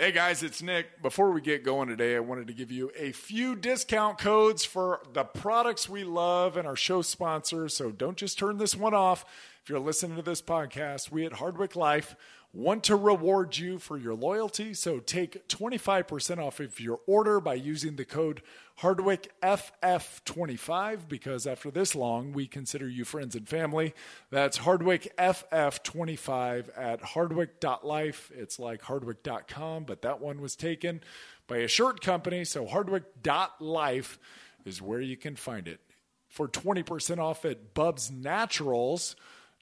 Hey guys, it's Nick. Before we get going today, I wanted to give you a few discount codes for the products we love and our show sponsors. So don't just turn this one off. If you're listening to this podcast, we at Hardwick Life want to reward you for your loyalty. So take 25% off of your order by using the code HardwickFF25 because after this long, we consider you friends and family. That's HardwickFF25 at hardwick.life. It's like hardwick.com, but that one was taken by a shirt company. So hardwick.life is where you can find it. For 20% off at Bubs Naturals,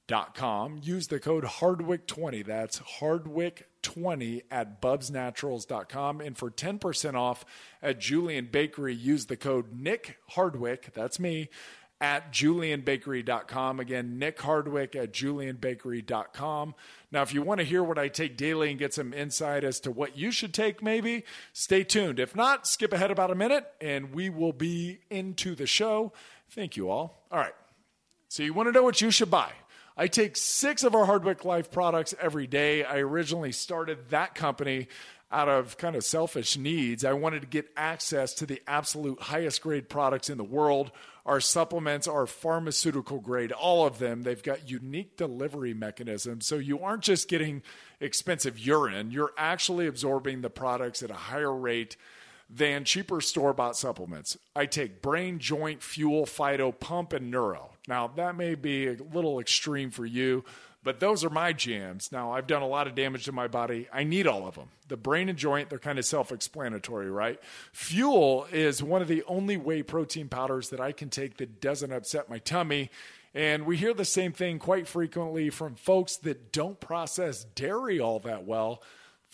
com. Use the code Hardwick20. That's Hardwick20 at bubsnaturals.com. And for 10% off at Julian Bakery, use the code Nick Hardwick. That's me at julianbakery.com. Again, Nick Hardwick at julianbakery.com. Now, if you want to hear what I take daily and get some insight as to what you should take, maybe stay tuned. If not, skip ahead about a minute and we will be into the show. Thank you all. All right. So, you want to know what you should buy? I take six of our Hardwick Life products every day. I originally started that company out of kind of selfish needs. I wanted to get access to the absolute highest grade products in the world. Our supplements are pharmaceutical grade, all of them. They've got unique delivery mechanisms. So you aren't just getting expensive urine, you're actually absorbing the products at a higher rate than cheaper store bought supplements. I take brain, joint, fuel, phyto, pump, and neuro. Now, that may be a little extreme for you, but those are my jams. Now, I've done a lot of damage to my body. I need all of them. The brain and joint, they're kind of self explanatory, right? Fuel is one of the only whey protein powders that I can take that doesn't upset my tummy. And we hear the same thing quite frequently from folks that don't process dairy all that well.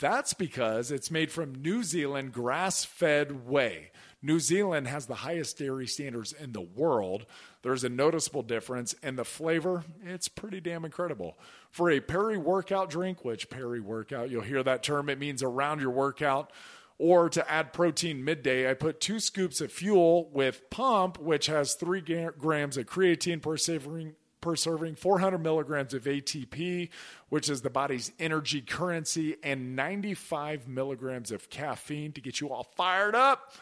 That's because it's made from New Zealand grass fed whey. New Zealand has the highest dairy standards in the world. There's a noticeable difference, and the flavor, it's pretty damn incredible. For a peri workout drink, which peri workout, you'll hear that term, it means around your workout, or to add protein midday, I put two scoops of fuel with pump, which has three grams of creatine per serving, per serving, 400 milligrams of ATP, which is the body's energy currency, and 95 milligrams of caffeine to get you all fired up.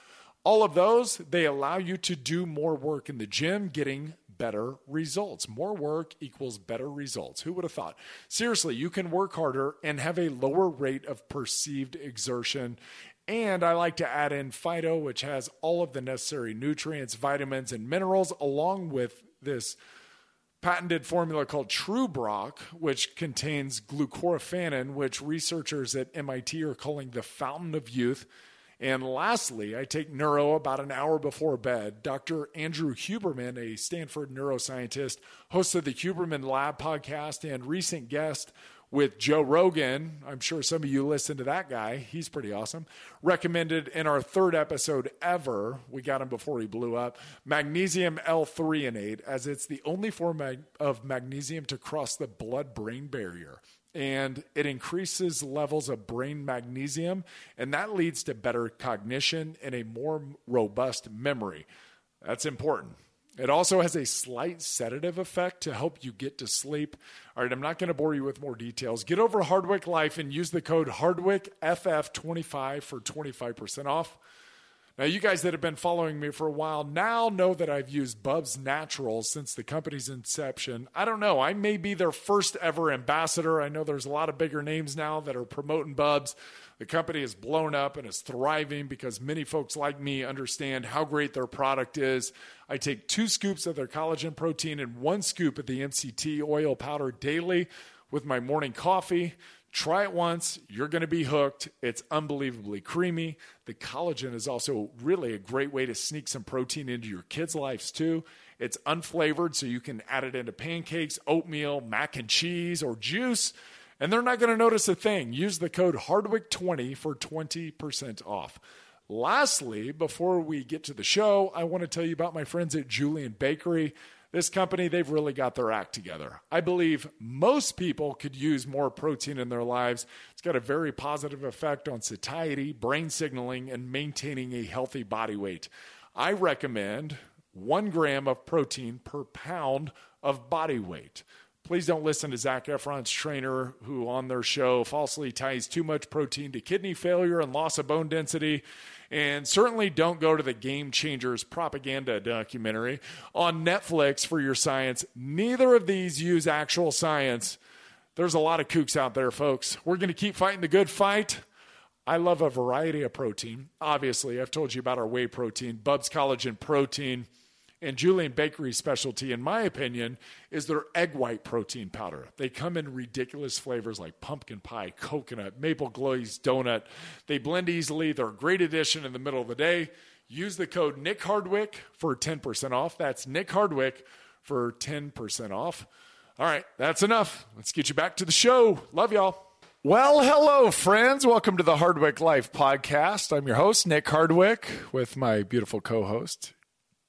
All of those, they allow you to do more work in the gym, getting better results. More work equals better results. Who would have thought? Seriously, you can work harder and have a lower rate of perceived exertion. And I like to add in Phyto, which has all of the necessary nutrients, vitamins, and minerals, along with this patented formula called TrueBroc, which contains glucoraphanin, which researchers at MIT are calling the fountain of youth. And lastly, I take neuro about an hour before bed. Dr. Andrew Huberman, a Stanford neuroscientist, host of the Huberman Lab podcast and recent guest with Joe Rogan. I'm sure some of you listen to that guy. He's pretty awesome. Recommended in our third episode ever. We got him before he blew up. Magnesium L-threonate, as it's the only form of magnesium to cross the blood brain barrier. And it increases levels of brain magnesium, and that leads to better cognition and a more robust memory. That's important. It also has a slight sedative effect to help you get to sleep. All right, I'm not going to bore you with more details. Get over Hardwick Life and use the code HardwickFF25 for 25% off. Now, you guys that have been following me for a while now know that I've used Bubs Naturals since the company's inception. I don't know, I may be their first ever ambassador. I know there's a lot of bigger names now that are promoting Bubs. The company is blown up and is thriving because many folks like me understand how great their product is. I take two scoops of their collagen protein and one scoop of the MCT oil powder daily with my morning coffee. Try it once, you're going to be hooked. It's unbelievably creamy. The collagen is also really a great way to sneak some protein into your kids' lives too. It's unflavored, so you can add it into pancakes, oatmeal, mac and cheese, or juice and they're not going to notice a thing. Use the code Hardwick20 for 20% off. Lastly, before we get to the show, I want to tell you about my friends at Julian Bakery. This company, they've really got their act together. I believe most people could use more protein in their lives. It's got a very positive effect on satiety, brain signaling, and maintaining a healthy body weight. I recommend one gram of protein per pound of body weight. Please don't listen to Zac Efron's trainer, who on their show falsely ties too much protein to kidney failure and loss of bone density. And certainly don't go to the Game Changers propaganda documentary on Netflix for your science. Neither of these use actual science. There's a lot of kooks out there, folks. We're going to keep fighting the good fight. I love a variety of protein. Obviously, I've told you about our whey protein, Bubs Collagen Protein, and Julian Bakery's specialty, in my opinion, is their egg white protein powder. They come in ridiculous flavors like pumpkin pie, coconut, maple glazed donut. They blend easily. They're a great addition in the middle of the day. Use the code Nick Hardwick for 10% off. That's Nick Hardwick for 10% off. All right, that's enough. Let's get you back to the show. Love y'all. Well, hello, friends. Welcome to the Hardwick Life podcast. I'm your host, Nick Hardwick, with my beautiful co host,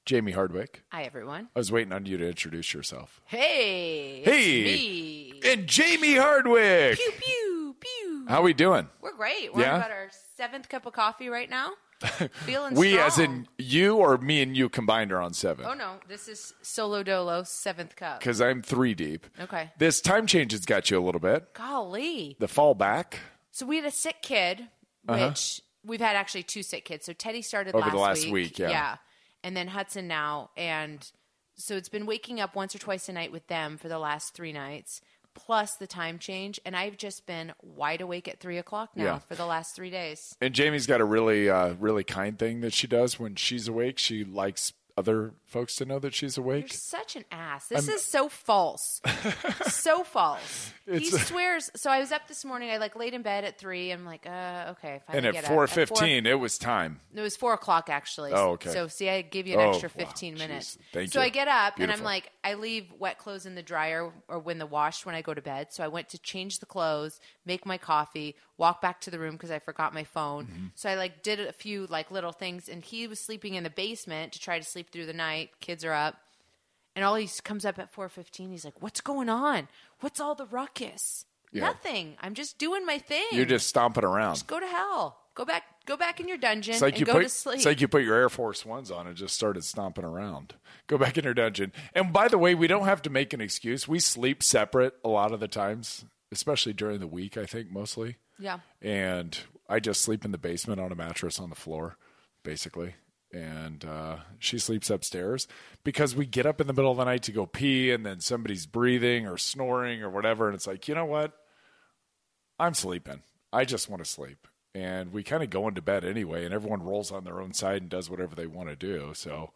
Jamie Hardwick. Hi, everyone. I was waiting on you to introduce yourself. Hey, Hey. me. And Jamie Hardwick. Pew pew pew. How we doing? We're great. We're Yeah? about our seventh cup of coffee right now. Feeling We, strong. as in you or me and you combined, are on seven. Oh no, this is solo dolo seventh cup. Because I'm three deep. Okay. This time change has got you a little bit. Golly. The fall back. So we had a sick kid, which we've had actually two sick kids. So Teddy started Uh-huh. Over last the last week, yeah. Yeah. And then Hudson now. And so it's been waking up once or twice a night with them for the last three nights, plus the time change. And I've just been wide awake at three o'clock now Yeah. for the last three days. And Jamie's got a really, uh, really kind thing that she does when she's awake. She likes other folks to know that she's awake. You're such an ass. This is so false. so false. he It's- swears. So I was up this morning. I like laid in bed at three. I'm like, uh, okay. Fine, And at get up. four fifteen, it was time. It was four o'clock actually. Oh, okay. So see, I give you an Oh, extra wow. fifteen Jeez. minutes. Thank so you. I get up and I'm like, I leave wet clothes in the dryer or when the wash when I go to bed. So I went to change the clothes, make my coffee, walk back to the room because I forgot my phone. Mm-hmm. So I like did a few like little things, and he was sleeping in the basement to try to sleep through the night. Kids are up. And all he comes up at four fifteen. He's like, "What's going on? What's all the ruckus? Yeah. Nothing. I'm just doing my thing. You're just stomping around. Just go to hell. Go back. Go back in your dungeon It's like and you go put to sleep. it's like you put your Air Force Ones on and just started stomping around. Go back in your dungeon. And by the way, we don't have to make an excuse. We sleep separate a lot of the times, especially during the week. I think mostly. Yeah. and I just sleep in the basement on a mattress on the floor, basically. And uh, she sleeps upstairs because we get up in the middle of the night to go pee, and then somebody's breathing or snoring or whatever, and it's like, you know what? I'm sleeping. I just want to sleep, and we kind of go into bed anyway, and everyone rolls on their own side and does whatever they want to do. So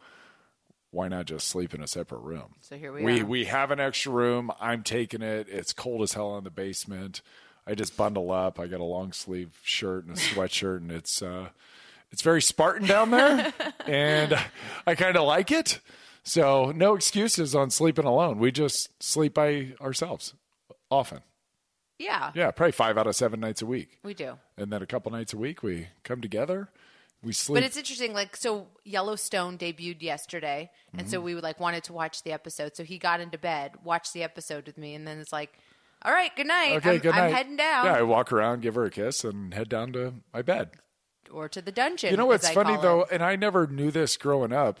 why not just sleep in a separate room? So here we we are. we have an extra room. I'm taking it. It's cold as hell in the basement. I just bundle up. I got a long sleeve shirt and a sweatshirt, and it's uh, it's very Spartan down there, and I kind of like it. So no excuses on sleeping alone. We just sleep by ourselves often. Yeah. Yeah, probably five out of seven nights a week, We do. and then a couple nights a week we come together. We sleep. But it's interesting, like so Yellowstone debuted yesterday, and Mm-hmm. so we like wanted to watch the episode. So he got into bed, watched the episode with me, and then it's like, "All right, good night. okay, I'm, good night. I'm heading down Yeah, I walk around, give her a kiss, and head down to my bed. or to the dungeon." You know what's funny though, it. and I never knew this growing up.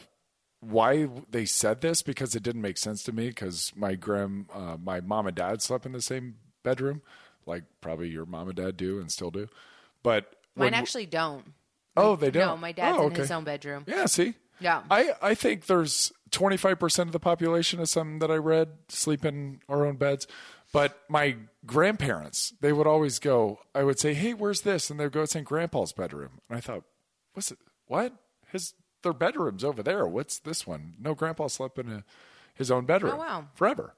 Why they said this because it didn't make sense to me because my grand, uh, my mom and dad slept in the same bedroom, like probably your mom and dad do and still do. But Mine actually don't. oh, they don't. No, my dad's oh, in his own bedroom. Yeah, see, Yeah. I I think there's 25 percent of the population is some that I read sleep in our own beds. But my grandparents, they would always go. I would say, "Hey, where's this?" And they'd go, "It's in Grandpa's bedroom." And I thought, "What's it? What? His their bedrooms over there? What's this one? No, Grandpa slept in a, his own bedroom. Oh, wow. forever.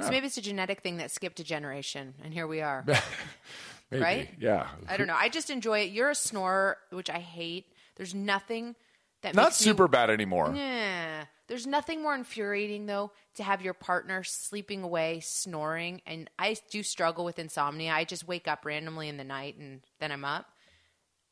So maybe it's a genetic thing that skipped a generation, and here we are. Maybe. Right? Yeah. I don't know. I just enjoy it. You're a snorer, which I hate. There's nothing that Not makes me super bad anymore. Yeah. There's nothing more infuriating though to have your partner sleeping away, snoring, and I do struggle with insomnia. I just wake up randomly in the night and then I'm up.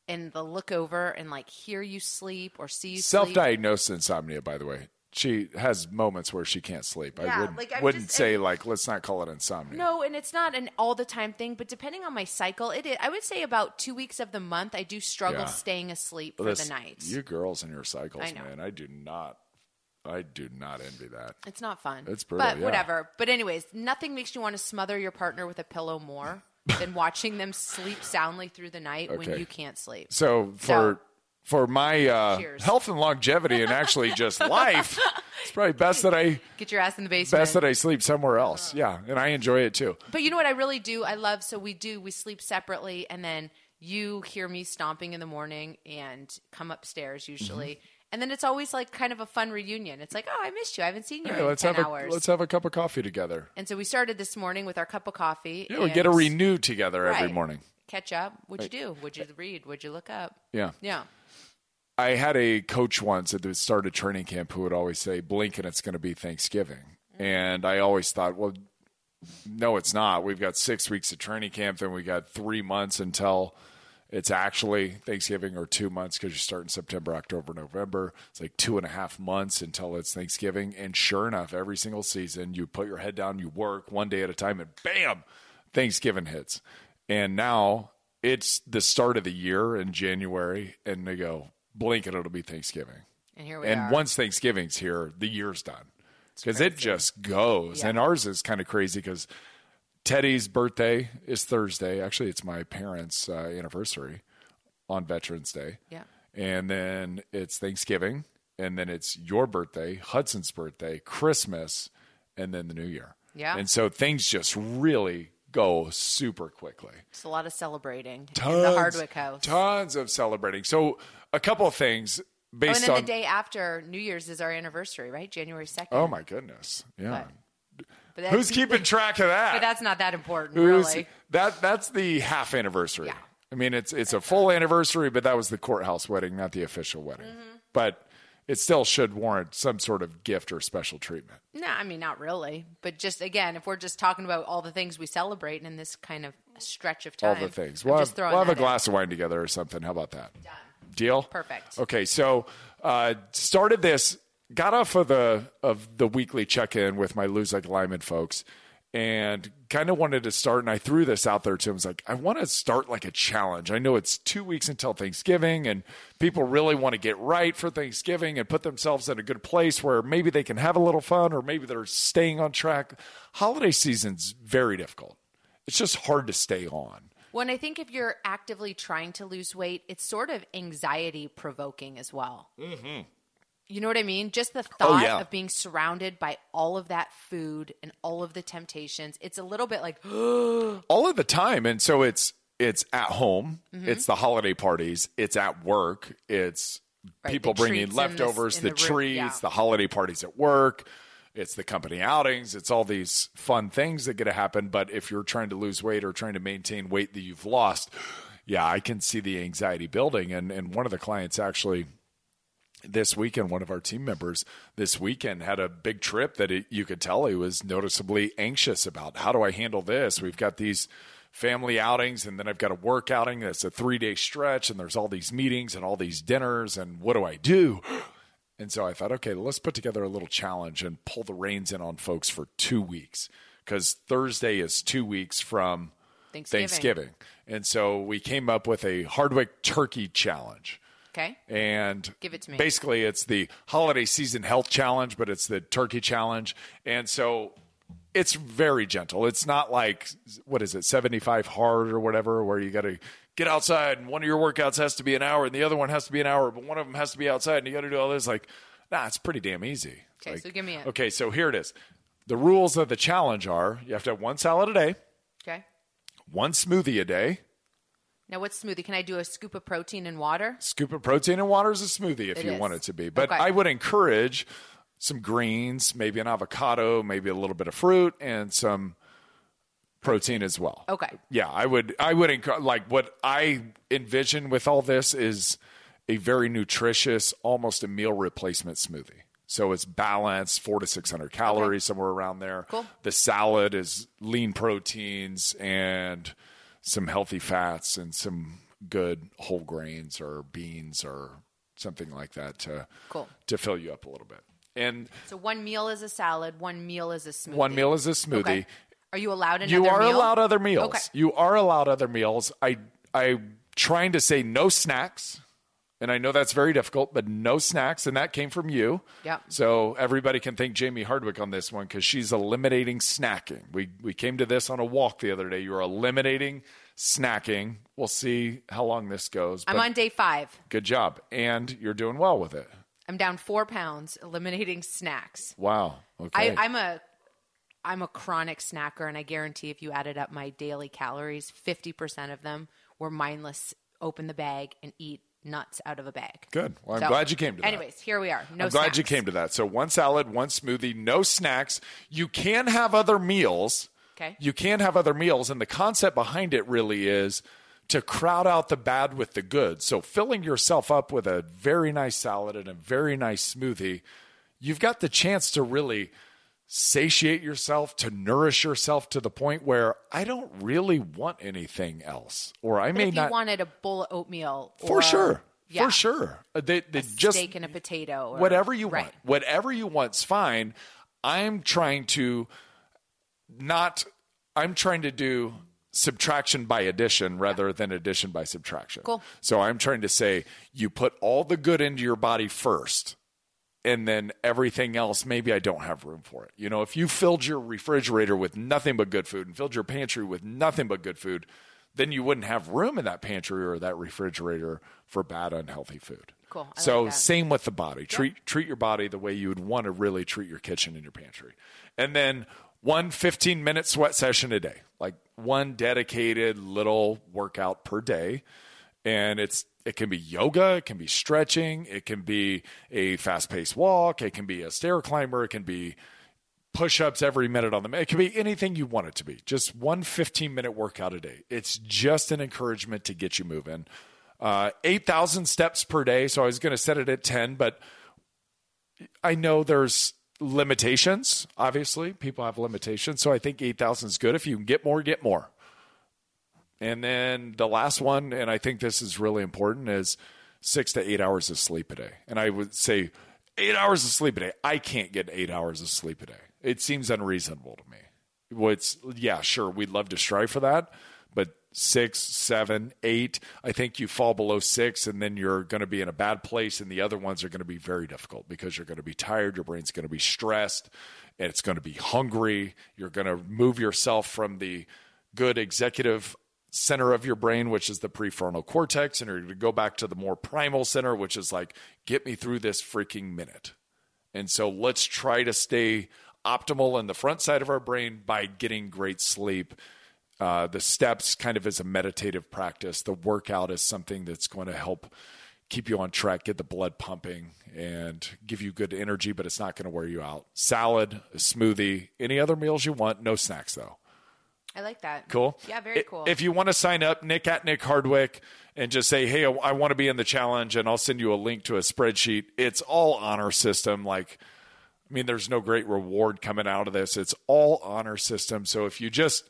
And they'll look over and like hear you sleep or see you. Self-diagnosed insomnia, by the way. She has moments where she can't sleep. I wouldn't, like, wouldn't just- say like let's not call it insomnia. No, and it's not an all the time thing, but depending on my cycle, it is, I would say about two weeks of the month I do struggle Yeah. staying asleep for This- the night. You girls and your cycles, I man. I do not. I do not envy that. It's not fun. It's brutal, But yeah. whatever. But anyways, nothing makes you want to smother your partner with a pillow more than watching them sleep soundly through the night when you can't sleep. So for for my uh, health and longevity and actually just life, it's probably best that I Get your ass in the basement. best that I sleep somewhere else. Yeah, and I enjoy it too. But you know what I really do? I love so we do we sleep separately and then you hear me stomping in the morning and come upstairs usually. Mm-hmm. And then it's always like kind of a fun reunion. It's like, oh, I missed you. I haven't seen you Hey, in let's ten have a hours. let's have a cup of coffee together. and so we started this morning with our cup of coffee. Yeah, we get a renew together every morning. Catch up. What'd you do? What'd you read? What'd you look up? Yeah. Yeah. I had a coach once at the start of training camp who would always say, "Blink and it's going to be Thanksgiving," mm-hmm. and I always thought, well, no, it's not. We've got six weeks of training camp, then we got three months until it's actually Thanksgiving, or two months because you start in September, October, November. It's like two and a half months until it's Thanksgiving, and sure enough, every single season, you put your head down, you work one day at a time, and bam, Thanksgiving hits, and now. It's the start of the year in January, and they go, blink and it'll be Thanksgiving. And here we And are. once Thanksgiving's here, the year's done because it just goes. Yeah. And ours is kind of crazy because Teddy's birthday is Thursday. Actually, it's my parents' uh, anniversary on Veterans Day. Yeah. And then it's Thanksgiving, and then it's your birthday, Hudson's birthday, Christmas, and then the New Year. Yeah. And so things just really go super quickly. It's a lot of celebrating Tons, in the Hardwick house. Tons of celebrating. So a couple of things Oh, and based then on the day after New Year's is our anniversary, right? January 2nd. Oh my goodness. Yeah. But Who's keeping track of that? But that's not that important, Who's- really. That that's the half anniversary. Yeah. I mean, it's it's a full anniversary, but that was the courthouse wedding, not the official wedding. Mm-hmm. But it still should warrant some sort of gift or special treatment. No, I mean, not really. But just, again, if we're just talking about all the things we celebrate in this kind of stretch of time. All the things. I'm We'll just have, we'll have a in. glass of wine together or something. How about that? Deal. Perfect. Okay, so uh, started this, got off of the of the weekly check in with my lose like lineman folks, and kind of wanted to start. And I threw this out there to him. I was like, I want to start like a challenge. I know it's two weeks until Thanksgiving, and people really want to get right for Thanksgiving and put themselves in a good place where maybe they can have a little fun, or maybe they're staying on track. Holiday season's very difficult. It's just hard to stay on. When I think if you're actively trying to lose weight, it's sort of anxiety provoking as well. Mm-hmm. You know what I mean? Just the thought Oh, yeah. of being surrounded by all of that food and all of the temptations. It's a little bit like, all of the time and so it's it's at home Mm-hmm. it's the holiday parties it's at work it's Right, people bringing treats in leftovers this- in the, the room, trees yeah. the holiday parties at work it's the company outings it's all these fun things that get to happen but if you're trying to lose weight or trying to maintain weight that you've lost yeah i can see the anxiety building and and one of the clients actually this weekend, one of our team members this weekend had a big trip that it, you could tell he was noticeably anxious about. How do I handle this? We've got these family outings, and then I've got a work outing that's a three day stretch, and there's all these meetings and all these dinners, and what do I do? And so I thought, okay, let's put together a little challenge and pull the reins in on folks for two weeks because Thursday is two weeks from Thanksgiving. Thanksgiving. And so we came up with a Hardwick Turkey Challenge okay, and Give it to me. Basically, it's the holiday season health challenge, but it's the turkey challenge, and so it's very gentle. It's not like what is it, seventy five hard or whatever, where you got to get outside and one of your workouts has to be an hour and the other one has to be an hour, but one of them has to be outside and you got to do all this. Like, nah, it's pretty damn easy. Okay, like- so give me it. Okay, so here it is. The rules of the challenge are: you have to have one salad a day, okay. one smoothie a day. Now, what's smoothie? Can I do a scoop of protein and water? scoop of protein and water is a smoothie if It you is. want it to be. But Okay. I would encourage some greens, maybe an avocado, maybe a little bit of fruit, and some protein as well. Okay. Yeah, I would. I would encourage. Like what I envision with all this is a very nutritious, almost a meal replacement smoothie. So it's balanced, four to six hundred calories, somewhere around there. Cool. The salad is lean proteins and some healthy fats and some good whole grains or beans or something like that to Cool. to fill you up a little bit. And So one meal is a salad, one meal is a smoothie. one meal is a smoothie. Okay. Are you allowed another You are meal? allowed other meals. Okay. You are allowed other meals. I I'm trying to say no snacks And I know that's very difficult, but no snacks. And that came from you. Yep. So everybody can thank Jamie Hardwick on this one because she's eliminating snacking. We, we came to this on a walk the other day. You're eliminating snacking. We'll see how long this goes. I'm on day five. Good job. And you're doing well with it. I'm down four pounds, eliminating snacks. Wow. Okay. I, I'm a I'm a chronic snacker, and I guarantee if you added up my daily calories, fifty percent of them were mindless. Open the bag and eat nuts out of a bag. Good. Well, I'm So, glad you came to that. Anyways, here we are. No I'm glad snacks. you came to that. So one salad, one smoothie, no snacks. You can have other meals. Okay. You can have other meals, and the concept behind it really is to crowd out the bad with the good. So filling yourself up with a very nice salad and a very nice smoothie, you've got the chance to really satiate yourself, to nourish yourself to the point where I don't really want anything else, or I But may if you not. wanted a bowl of oatmeal, for or- sure. yeah, For sure. Uh, They, they just steak and a potato, or, whatever you right. want whatever you want's fine i'm trying to not i'm trying to do subtraction by addition rather than addition by subtraction Cool. so i'm trying to say you put all the good into your body first and then everything else maybe i don't have room for it you know if you filled your refrigerator with nothing but good food and filled your pantry with nothing but good food then you wouldn't have room in that pantry or that refrigerator for bad unhealthy food Cool. I so like same with the body. Treat treat your body the way you would want to really treat your kitchen and your pantry. And then one 15 minute sweat session a day. Like one dedicated little workout per day. And it's it can be yoga, it can be stretching, it can be a fast-paced walk, it can be a stair climber, it can be push-ups every minute on the it can be anything you want it to be. Just one 15 minute workout a day. It's just an encouragement to get you moving. Uh, 8000 steps per day so i was going to set it at 10 but i know there's limitations obviously. People have limitations so i think 8000 is good. If you can get more get more and then the last one, and I think this is really important, is six to eight hours of sleep a day. And I would say eight hours of sleep a day. I can't get eight hours of sleep a day. It seems unreasonable to me. What's yeah, sure, we'd love to strive for that, but six, seven, eight, I think you fall below six, and then you're going to be in a bad place, and the other ones are going to be very difficult because you're going to be tired, your brain's going to be stressed, and it's going to be hungry. You're going to move yourself from the good executive center of your brain, which is the prefrontal cortex, and you're going to go back to the more primal center, which is like, get me through this freaking minute. And so let's try to stay optimal in the front side of our brain by getting great sleep. Uh, the steps kind of as a meditative practice. The workout is something that's going to help keep you on track, get the blood pumping, and give you good energy, but it's not going to wear you out. Salad, a smoothie, any other meals you want, no snacks though. I like that. Cool. Yeah, very cool. If you want to sign up, Nick at Nick Hardwick, and just say, hey, I, want to be in the challenge, and I'll send you a link to a spreadsheet. It's all honor system. Like, I mean, there's no great reward coming out of this. It's all honor system. So if you just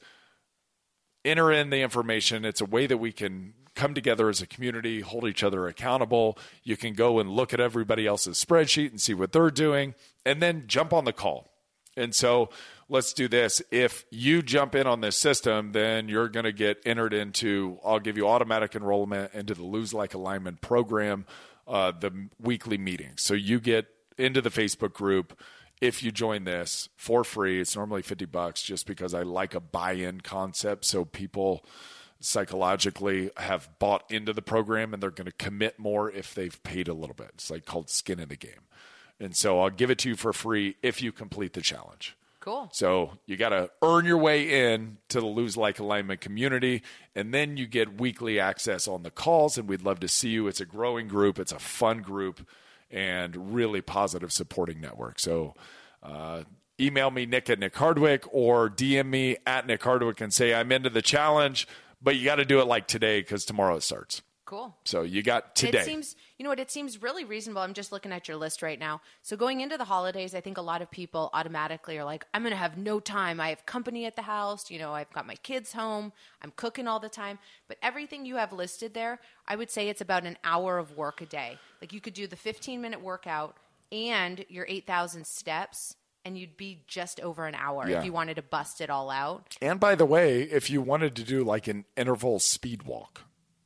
enter in the information, it's a way that we can come together as a community, hold each other accountable. You can go and look at everybody else's spreadsheet and see what they're doing, and then jump on the call. And so let's do this. If you jump in on this system, then you're going to get entered into, I'll give you automatic enrollment into the Lose Like a Lineman program, uh, the weekly meetings. So you get into the Facebook group if you join this for free. It's normally 50 bucks just because I like a buy in concept. So people psychologically have bought into the program and they're going to commit more if they've paid a little bit. It's like called skin in the game. And so I'll give it to you for free if you complete the challenge. cool. So you got to earn your way in to the Lose Like a Lineman community, and then you get weekly access on the calls. And we'd love to see you. It's a growing group, it's a fun group, and really positive supporting network. So uh, email me Nick at Nick Hardwick or DM me at Nick Hardwick and say I'm into the challenge. But you got to do it like today because tomorrow it starts. Cool. So you got today. It seems, you know what, it seems really reasonable. I'm just looking at your list right now. So going into the holidays, I think a lot of people automatically are like, I'm going to have no time. I have company at the house. You know, I've got my kids home. I'm cooking all the time. But everything you have listed there, I would say it's about an hour of work a day. Like you could do the 15 minute workout and your 8,000 steps. And you'd be just over an hour Yeah. if you wanted to bust it all out. And by the way, if you wanted to do like an interval speed walk,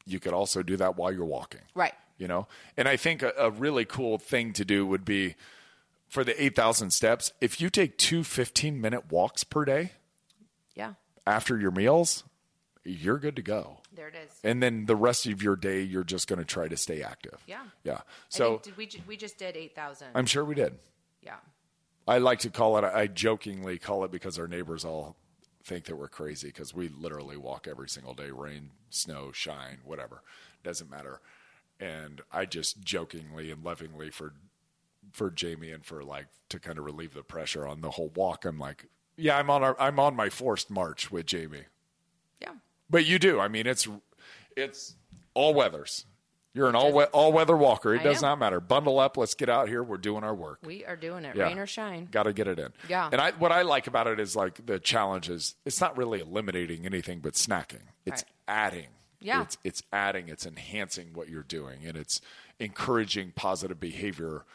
you could also do that while you're walking. Right. You know, and I think a, a really cool thing to do would be for the 8,000 steps, if you take two 15 minute walks per day Yeah. after your meals, you're good to go. There it is. And then the rest of your day, you're just going to try to stay active. Yeah. Yeah. So did we we just did eight thousand. I'm sure we did. Yeah. I like to call it, I jokingly call it because our neighbors all think that we're crazy because we literally walk every single day, rain, snow, shine, whatever. Doesn't matter. And I just jokingly and lovingly for for Jamie and for like to kind of relieve the pressure on the whole walk, I'm like, yeah, I'm on our I'm on my forced march with Jamie. Yeah. But you do. I mean, it's it's all weathers. You're an all we- all weather walker. It I does am. not matter. Bundle up. Let's get out here. We're doing our work. We are doing it, Yeah. rain or shine. Got to get it in. Yeah. And I, what I like about it is like the challenge is it's not really eliminating anything but snacking. It's Right. adding. Yeah. It's it's adding. It's enhancing what you're doing, and it's encouraging positive behavior,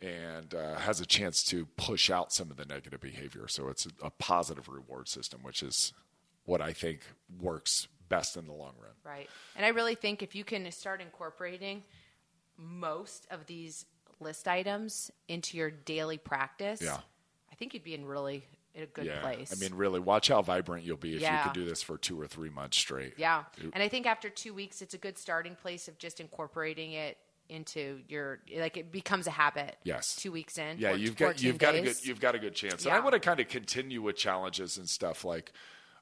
and uh, has a chance to push out some of the negative behavior. So it's a, a positive reward system, which is what I think works best in the long run. Right. And I really think if you can start incorporating most of these list items into your daily practice, Yeah. I think you'd be in really a good yeah. place. I mean, really, watch how vibrant you'll be if you Yeah. could do this for two or three months straight. yeah. And I think after two weeks, it's a good starting place of just incorporating it into your like it becomes a habit. Yes. Two weeks in. Yeah, you've got you've got a good you've got a good chance. And I want to kind of continue with challenges and stuff. Like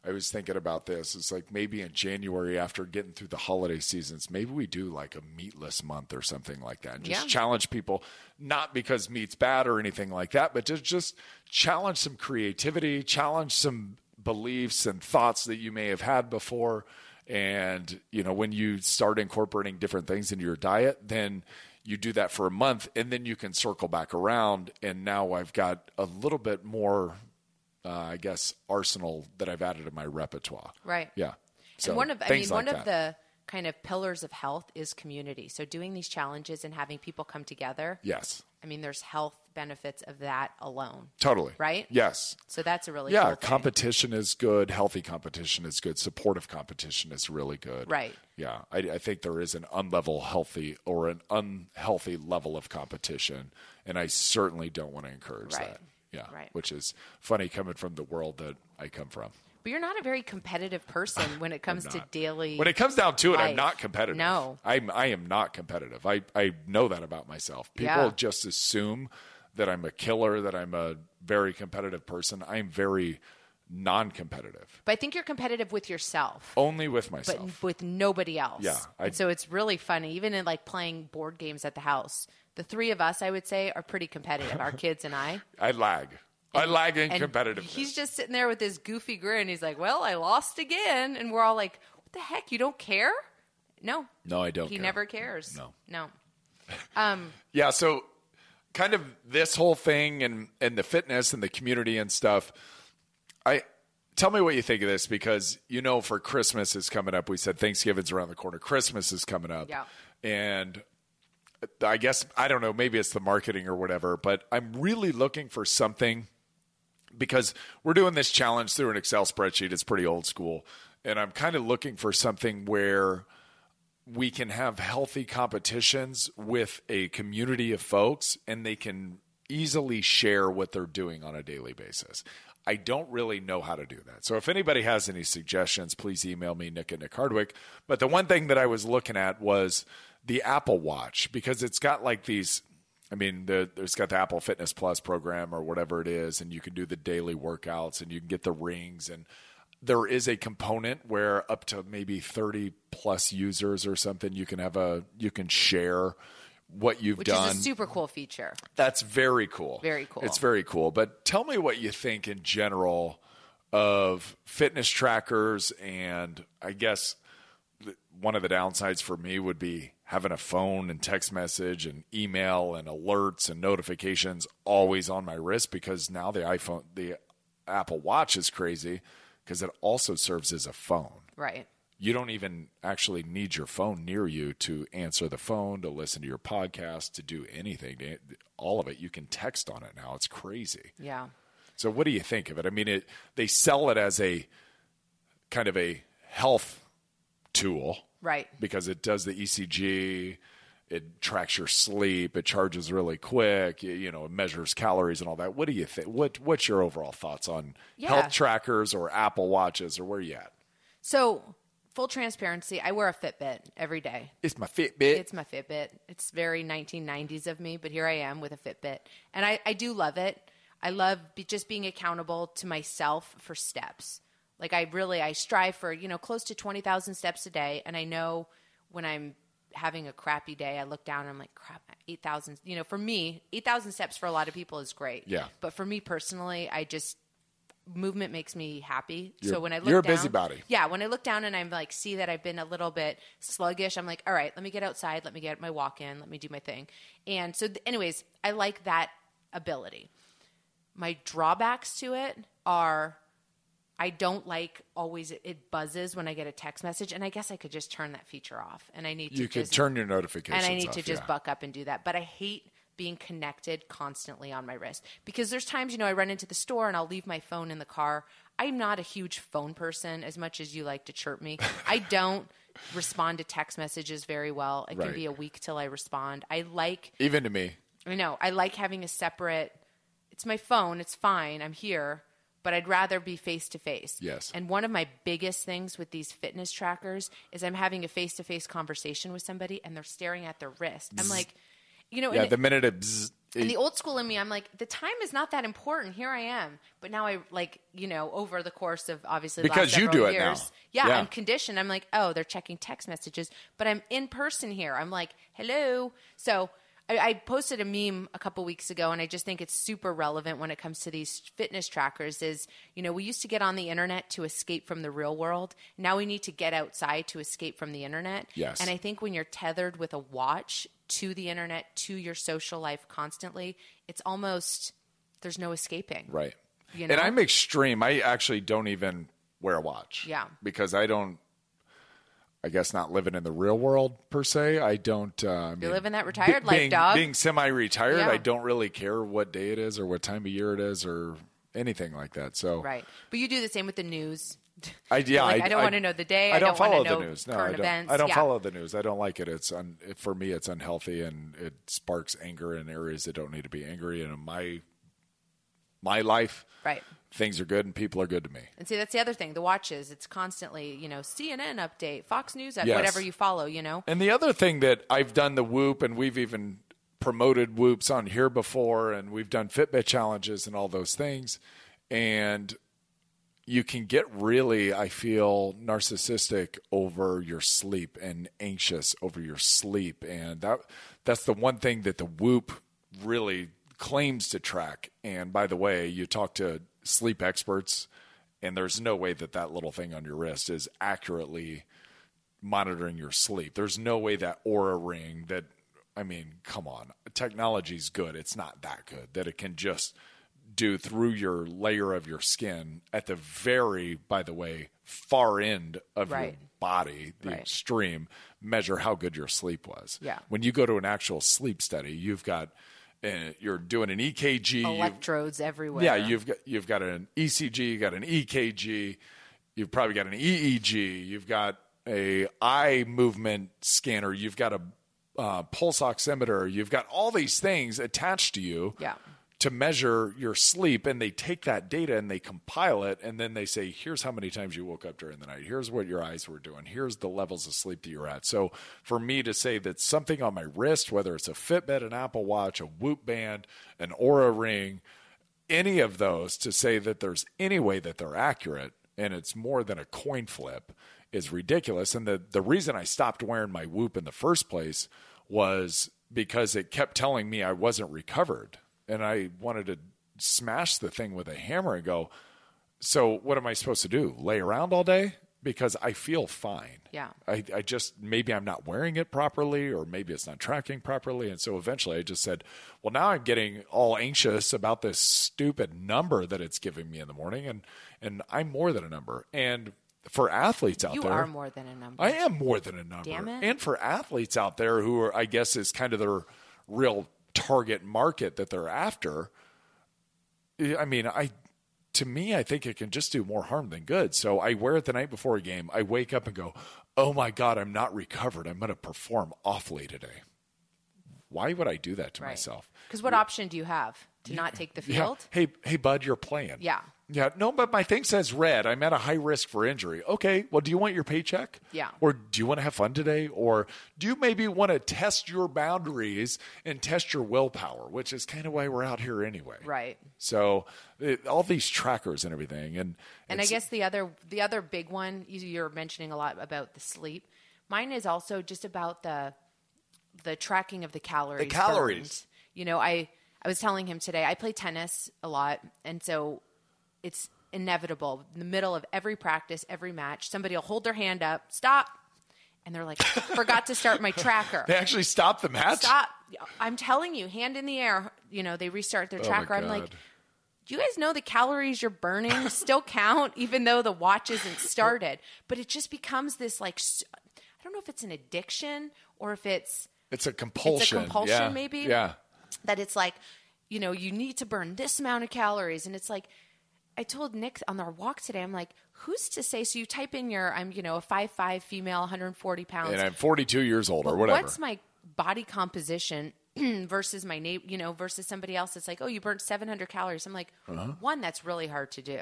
I was thinking about this. It's like maybe in January after getting through the holiday seasons, maybe we do like a meatless month or something like that. And just Yeah. challenge people, not because meat's bad or anything like that, but just just challenge some creativity, challenge some beliefs and thoughts that you may have had before. And you know, when you start incorporating different things into your diet, then you do that for a month and then you can circle back around and now i've got a little bit more uh, i guess arsenal that i've added to my repertoire Right. yeah so and one of I mean things one like of the kind of pillars of health is community. So doing these challenges and having people come together. yes I mean, there's health benefits of that alone. totally Right? yes So that's a really yeah cool competition is good healthy competition is good supportive competition is really good Right. yeah I, I think there is an unlevel healthy or an unhealthy level of competition and i certainly don't want to encourage Right. that yeah Right. which is funny coming from the world that i come from But you're not a very competitive person when it comes to daily. When it comes down to it, I'm not competitive. No. I'm I am not competitive. I I know that about myself. People Yeah. just assume that I'm a killer, that I'm a very competitive person. I'm very non-competitive. but I think you're competitive with yourself, Only with myself. but with nobody else. Yeah, I- And so it's really funny, even in like playing board games at the house. The three of us, I would say, are pretty competitive. Our kids and I. I lag. I lag in competitive. He's just sitting there with this goofy grin. He's like, "Well, I lost again," and we're all like, "What the heck? You don't care?" No, no, I don't. he care. never cares. No. no. Um, Yeah, so kind of this whole thing and and the fitness and the community and stuff. I tell me what you think of this because you know for Christmas is coming up. We said Thanksgiving's around the corner. Christmas is coming up. Yeah. And I guess I don't know, maybe it's the marketing or whatever, but I'm really looking for something because we're doing this challenge through an Excel spreadsheet. It's pretty old school. And I'm kind of looking for something where we can have healthy competitions with a community of folks and they can easily share what they're doing on a daily basis. I don't really know how to do that. So if anybody has any suggestions, please email me, Nick at Nick Hardwick. But the one thing that I was looking at was the Apple Watch because it's got like these I mean, the, there's got the Apple Fitness Plus program or whatever it is, and you can do the daily workouts and you can get the rings. And there is a component where up to maybe 30 plus users or something, you can have a you can share what you've which done. is a super cool feature. That's very cool. Very cool. It's very cool. But tell me what you think in general of fitness trackers, and I guess one of the downsides for me would be having a phone and text message and email and alerts and notifications always on my wrist because now the iPhone, the Apple Watch is crazy because it also serves as a phone Right. You don't even actually need your phone near you to answer the phone, to listen to your podcast, to do anything. All of it, you can text on it now. It's crazy. Yeah. So, what do you think of it? I mean, it they sell it as a kind of a health tool Right. because it does the ECG it tracks your sleep, it charges really quick, you, know, it measures calories and all that. What do you think? What what's your overall thoughts on Yeah. health trackers or Apple watches or where you at? So, full transparency, I wear a Fitbit every day. It's my Fitbit. It's my Fitbit. It's very 1990s of me, but here I am with a Fitbit. And I, I do love it. I love be, just being accountable to myself for steps. Like I really, I strive for, you know, close to 20,000 steps a day. And I know when I'm having a crappy day, I look down and I'm like, crap, 8,000, you know, for me, 8,000 steps for a lot of people is great. Yeah. But for me personally, I just, movement makes me happy. You're- so when I look you're a down, busybody. yeah, when I look down and I'm like, see that I've been a little bit sluggish, I'm like, all right, let me get outside, let me get my walk in, let me do my thing. And so, th- anyways, I like that ability. My drawbacks to it are I don't like always it, buzzes when I get a text message, and I guess I could just turn that feature off. And I need to you could just, turn your notifications and I need off, to just yeah. buck up and do that. But I hate being connected constantly on my wrist because there's times you know I run into the store and I'll leave my phone in the car. I'm not a huge phone person as much as you like to chirp me. I don't respond to text messages very well. It Right. can be a week till I respond. I like Even to me. I know. I like having a separate. It's my phone. It's fine. I'm here, but I'd rather be face to face. Yes. And one of my biggest things with these fitness trackers is I'm having a face to face conversation with somebody, and they're staring at their wrist. I'm mm. like, you know, Yeah, the minute it, bzz, and the old school in me, I'm like, the time is not that important. Here I am. But now I like, you know, over the course of obviously the Because last you do it now. years, Yeah, Yeah. I'm conditioned. I'm like, oh, they're checking text messages, but I'm in person here. I'm like, hello. So I, I posted a meme a couple weeks ago, and I just think it's super relevant when it comes to these fitness trackers. Is you know we used to get on the internet to escape from the real world. Now we need to get outside to escape from the internet. Yes. And I think when you're tethered with a watch to the internet, to your social life constantly, it's almost there's no escaping. Right. You And? I'm extreme. I actually don't even wear a watch. Yeah. Because I don't, I guess, not living in the real world per se. I don't. Uh, I mean, living that retired life, being, dog. Being semi-retired, Yeah. I don't really care what day it is or what time of year it is or anything like that. So Right. But you do the same with the news. I yeah, Like, I, I don't wanna know the day. I don't, don't follow know the news. No, I don't. events. I don't Yeah. follow the news. I don't like it. It's un, for me. It's unhealthy and it sparks anger in areas that don't need to be angry. And in my my life, Right. Things are good and people are good to me. And see, that's the other thing. The watches, it's constantly, you know, CNN update, Fox News, update, Yes. whatever you follow, you know. And the other thing that I've done the Whoop, and we've even promoted Whoops on here before, and we've done Fitbit challenges and all those things. And you can get really, I feel, narcissistic over your sleep and anxious over your sleep. And that that's the one thing that the Whoop really claims to track. And by the way, you talk to sleep experts, and there's no way that that little thing on your wrist is accurately monitoring your sleep. There's no way that Oura ring that I mean, come on. Technology's good. It's not that good that it can just do through your layer of your skin at the very, by the way, far end of your body, the Right. extreme, measure how good your sleep was. Yeah. When you go to an actual sleep study, you've got uh, you're doing an EKG, you've- Electrodes everywhere. yeah, you've got you've got an ECG, you got an EKG, you've probably got an EEG, you've got a eye movement scanner, you've got a uh, pulse oximeter, you've got all these things attached to you Yeah. To measure your sleep, and they take that data and they compile it, and then they say, here's how many times you woke up during the night, here's what your eyes were doing, here's the levels of sleep that you're at. So for me to say that something on my wrist, whether it's a Fitbit, an Apple Watch, a Whoop band, an Oura ring, any of those to say that there's any way that they're accurate and it's more than a coin flip is ridiculous. And the, the reason I stopped wearing my whoop in the first place was because it kept telling me I wasn't recovered. And I wanted to smash the thing with a hammer and go, So what am I supposed to do? Lay around all day? Because I feel fine. Yeah. I, I just maybe I'm not wearing it properly or maybe it's not tracking properly. And so eventually I just said, Well now I'm getting all anxious about this stupid number that it's giving me in the morning and and I'm more than a number. And for athletes out You there you are more than a number. I am more than a number. Damn it. And for athletes out there who are I guess is kind of their real target market that they're after. I mean, I to me, I think it can just do more harm than good. So I wear it the night before a game. I wake up and go, "Oh my god, I'm not recovered. I'm going to perform awfully today." why would I do that to myself? Because what option do you have to not take the Yeah. field? Hey, hey, bud, you're playing. Yeah. Yeah. No, but my thing says red. I'm at a high risk for injury. Okay. Well, do you want your paycheck? Yeah. Or do you want to have fun today? Or do you maybe want to test your boundaries and test your willpower, which is kind of why we're out here anyway. Right. So it, all these trackers and everything, and And I guess the other the other big one you- you're mentioning a lot about the sleep. Mine is also just about the the tracking of the calories. The calories. burned. You know, I I was telling him today I play tennis a lot, and so it's inevitable in the middle of every practice, every match, somebody will hold their hand up, stop, and they're like, "Forgot to start my tracker." they actually stopped the match. Stop! I'm telling you, hand in the air. You know, they restart their Oh tracker. I'm like, do you guys know the calories you're burning still count even though the watch isn't started but it just becomes this like I don't know if it's an addiction or if it's it's a compulsion. It's a compulsion, yeah. maybe? Yeah. that it's like you know you need to burn this amount of calories and it's like i told nick on our walk today i'm like who's to say so you type in your i'm you know a five five female 140 pounds And I'm 42 years old or whatever. What's my body composition versus my neighbor, you know, versus somebody else that's like, oh, you burnt 700 calories. I'm like, Uh-huh. one, that's really hard to do.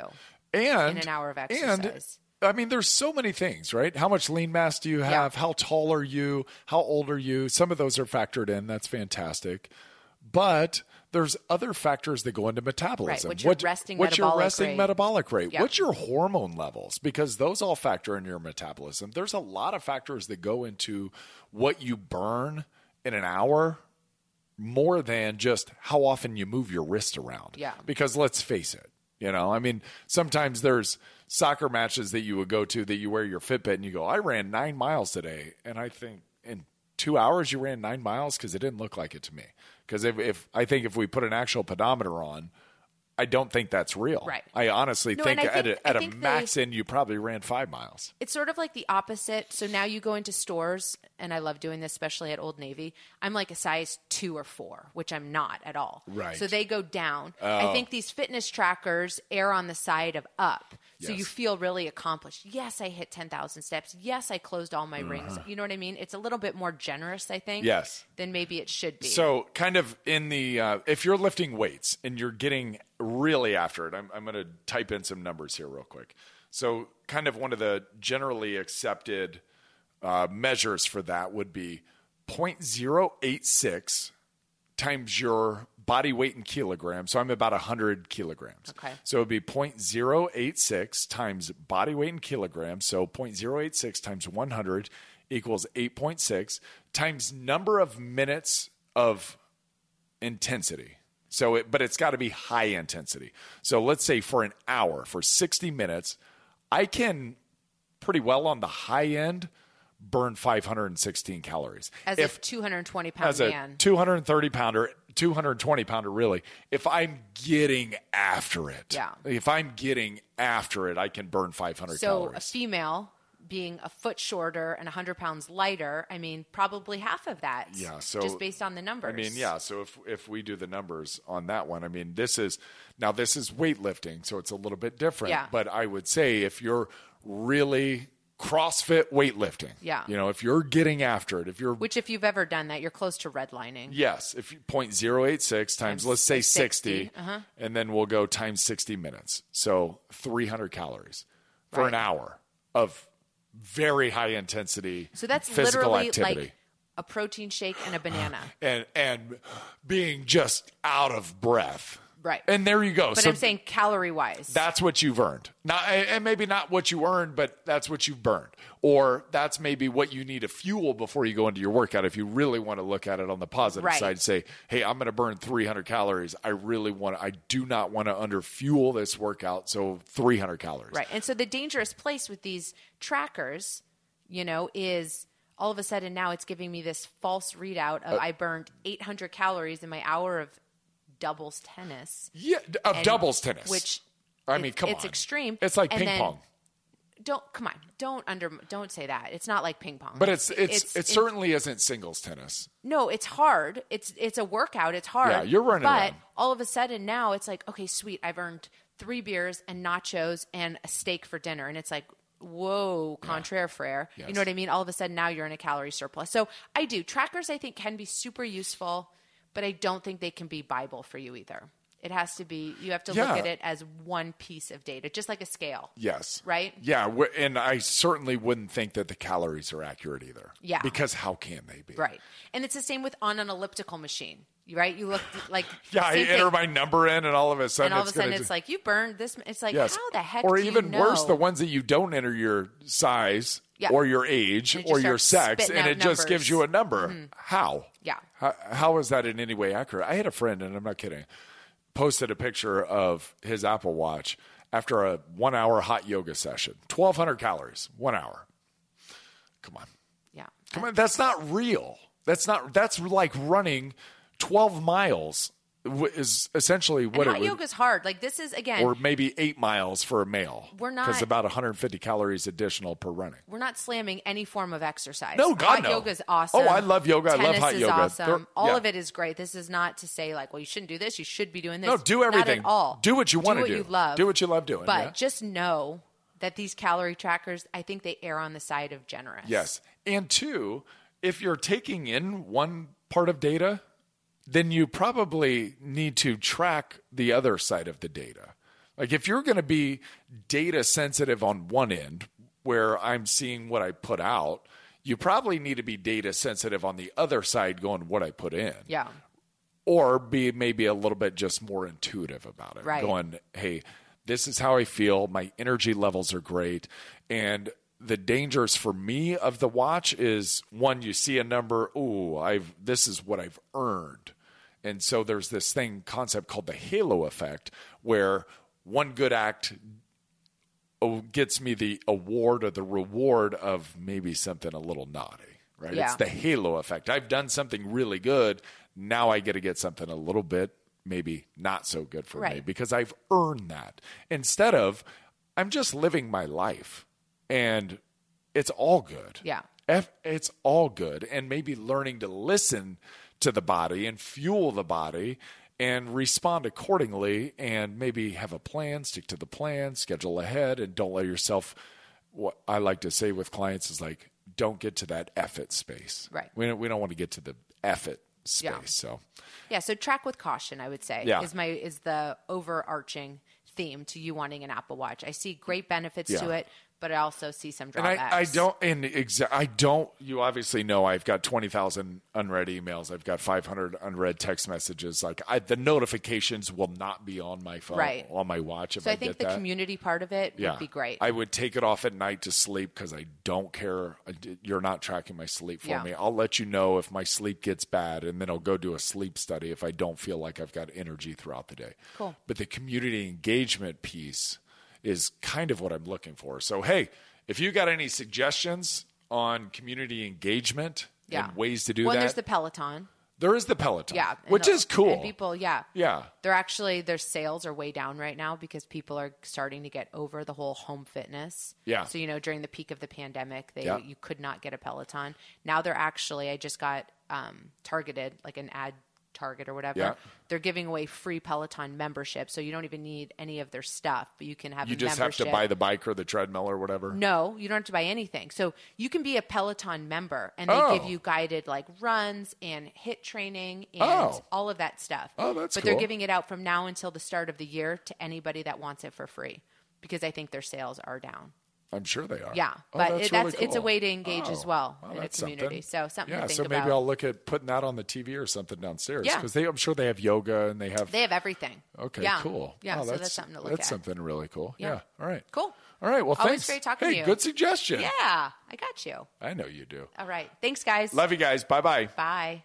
and in an hour of And exercise. I mean, there's so many things, right? How much lean mass do you have? Yeah. How tall are you? How old are you? Some of those are factored in. That's fantastic. But there's other factors that go into metabolism. what's your resting what's your metabolic resting rate? metabolic rate? Yeah. What's your hormone levels? Because those all factor in your metabolism. There's a lot of factors that go into what you burn in an hour more than just how often you move your wrist around. Yeah. Because let's face it, you know, I mean, sometimes there's soccer matches that you would go to that you wear your Fitbit and you go, I ran nine miles today. And I think in two hours you ran nine miles because it didn't look like it to me. Because if, if I think if we put an actual pedometer on, I don't think that's real. Right. I honestly No, think, I at a, at a think they- max end, you probably ran five miles. It's sort of like the opposite. So now you go into stores, and I love doing this, especially at Old Navy. I'm like a size two or four, which I'm not at all. Right. So they go down. Oh. I think these fitness trackers err on the side of up. So Yes. you feel really accomplished. Yes, I hit 10,000 steps. Yes, I closed all my rings. You know what I mean? It's a little bit more generous, I think. Uh-huh. Yes. Than maybe it should be. So, kind of in the uh, if you're lifting weights and you're getting really after it, I'm, I'm going to type in some numbers here real quick. So, kind of one of the generally accepted uh, measures for that would be 0.086 times your body weight in kilograms. So, I'm about 100 kilograms. Okay. So, it would be 0.086 times body weight in kilograms. So, 0.086 times 100 equals 8.6 times number of minutes of intensity. So, it, but it's got to be high intensity. So, let's say for an hour, for 60 minutes, I can pretty well on the high end burn 516 calories. as if a 220 pound as a man. 230 pounder, 220 pounder, really, if I'm getting after it, Yeah. if I'm getting after it, I can burn 500 So a female being a foot shorter and 100 pounds lighter, I mean, probably half of that. Yeah, so- just based on the numbers. I mean, yeah. So if if we do the numbers on that one, I mean, this is now this is weightlifting, so it's a little bit different. Yeah. But I would say if you're really CrossFit weightlifting, Yeah. you know, if you're getting after it, if you're Which, if you've ever done that, you're close to redlining. yes, if you point zero eight six times, Times let's say 60, 60, uh-huh. and then we'll go times 60 minutes. So 300 calories for an hour of very high intensity So that's physical literally activity. like a protein shake and a banana. and and being just out of breath. Right. And there you go. But so I'm saying calorie wise. that's what you've earned. Not and maybe not what you earned, but that's what you've burned. Or that's maybe what you need to fuel before you go into your workout. If you really want to look at it on the positive Right. side, say, "Hey, I'm going to burn 300 calories. I really want to. I do not want to underfuel this workout, so 300 calories." Right. And so the dangerous place with these trackers, you know, is all of a sudden now it's giving me this false readout Uh, of I burned 800 calories in my hour of doubles tennis. Yeah, of And- doubles tennis. Which I mean, come it's on, it's extreme. It's like And ping pong. Don't come on. Don't under don't say that. It's not like ping pong. But it's it's, it certainly isn't singles tennis. No, it's hard. It's it's a workout. It's hard. Yeah, you're running But around. all of a sudden now it's like, okay, sweet. I've earned three beers and nachos and a steak for dinner, and it's like whoa, contraire frere. You know what I mean? All of a sudden now you're in a calorie surplus. So I do. Trackers I think can be super useful, but I don't think they can be Bible for you either. It has to be you have to Yeah. look at it as one piece of data, just like a scale. Yes. Right? Yeah, and I certainly wouldn't think that the calories are accurate either. Yeah. Because how can they be? Right. And it's the same with on an elliptical machine. Right? You look like Yeah, I same thing. enter my number in, and all of a sudden, and all of a it's sudden it's like you burned this it's like yes. how the heck or do you even worse, the ones that you don't enter your size Yeah. or your age And it just or your sex, and it just gives you a numbers. Mm-hmm. number. How? Yeah. How, how is that in any way accurate? I had a friend, and I'm not kidding, posted a picture of his Apple Watch after a one hour hot yoga session. 1,200 calories, one hour. Come on. Yeah. Come on, that's not real. That's not. That's like running twelve miles. Is essentially what And it hot would, yoga's hard. Like this is again or maybe eight miles for a male. We're not because about 150 calories additional per running. we're not slamming any form of exercise. No, God, hot no. yoga is oh, awesome. Oh, I love yoga. I love Tennis hot is yoga. Awesome. They're- all yeah. of it is great. This is not to say like, well, you shouldn't do this. You should be doing this. No, do everything. all. Do what you wanna Do do. what you love. Do what you love doing, But yeah. just know that these calorie trackers, I think they err on the side of generous. Yes, and two, if you're taking in one part of data, then you probably need to track the other side of the data. Like if you're going to be data sensitive on one end, where I'm seeing what I put out, you probably need to be data sensitive on the other side, going what I put in Yeah. or be maybe a little bit just more intuitive about it. Right. Going, hey, this is how I feel. My energy levels are great. And the dangers for me of the watch is one, you see a number, ooh, I've this is what I've earned. And so there's this thing concept called the halo effect where one good act oh, gets me the award or the reward of maybe something a little naughty, right? Yeah. It's the halo effect. I've done something really good. Now I get to get something a little bit maybe not so good for me because I've earned that. Instead of I'm just living my life and it's all good. Yeah. F, it's all good. And maybe learning to listen to the body and fuel the body and respond accordingly and maybe have a plan, stick to the plan, schedule ahead, and don't let yourself. What I like to say with clients is like, don't get to that it space. Right. We don't, we don't want to get to the it space. Yeah. So, Yeah, so track with caution, I would say, Yeah. is my is the overarching theme to you wanting an Apple Watch. I see great benefits to it, but I also see some and drawbacks. I, I don't, and exa- I don't, you obviously know I've got 20,000 unread emails. I've got 500 unread text messages. Like I, the notifications will not be on my phone, Right. on my watch if So I, I think the that. community part of it yeah. would be great. I would take it off at night to sleep because I don't care. I You're not tracking my sleep for Yeah. me. I'll let you know if my sleep gets bad, and then I'll go do a sleep study if I don't feel like I've got energy throughout the day. Cool. But the community engagement piece is kind of what I'm looking for. So, hey, if you got any suggestions on community engagement yeah. and ways to do well, that, there's the Peloton. there is the Peloton, Yeah. which the- is cool. And people, yeah. yeah. They're actually their sales are way down right now because people are starting to get over the whole home fitness. Yeah. So you know during the peak of the pandemic, they Yeah. you could not get a Peloton. Now they're actually I just got um, targeted like an ad target or whatever. Yeah. They're giving away free Peloton membership, so you don't even need any of their stuff, but you can have You a just have to buy the bike or the treadmill or whatever. No, you don't have to buy anything. So you can be a Peloton member and they Oh. give you guided like runs and HIIT training and Oh. all of that stuff. Oh, that's But cool. they're giving it out from now until the start of the year to anybody that wants it for free because I think their sales are down. I'm sure they are. Yeah, Oh, but that's it, that's really it's a way to engage as Oh, well well, in a that's community. So something Yeah, to think so maybe about. I'll look at putting that on the TV or something downstairs. Yeah. because they, I'm sure they have yoga and they have. they have everything. okay, Yeah. cool. Yeah, Oh, so that's something to look That's at. That's something really cool. Yeah. Yeah. All right. Cool. All right. Well, Always thanks. great talking hey, to you. good suggestion. Yeah, I got you. I know you do. All right. Thanks, guys. Love you guys. Bye bye. Bye.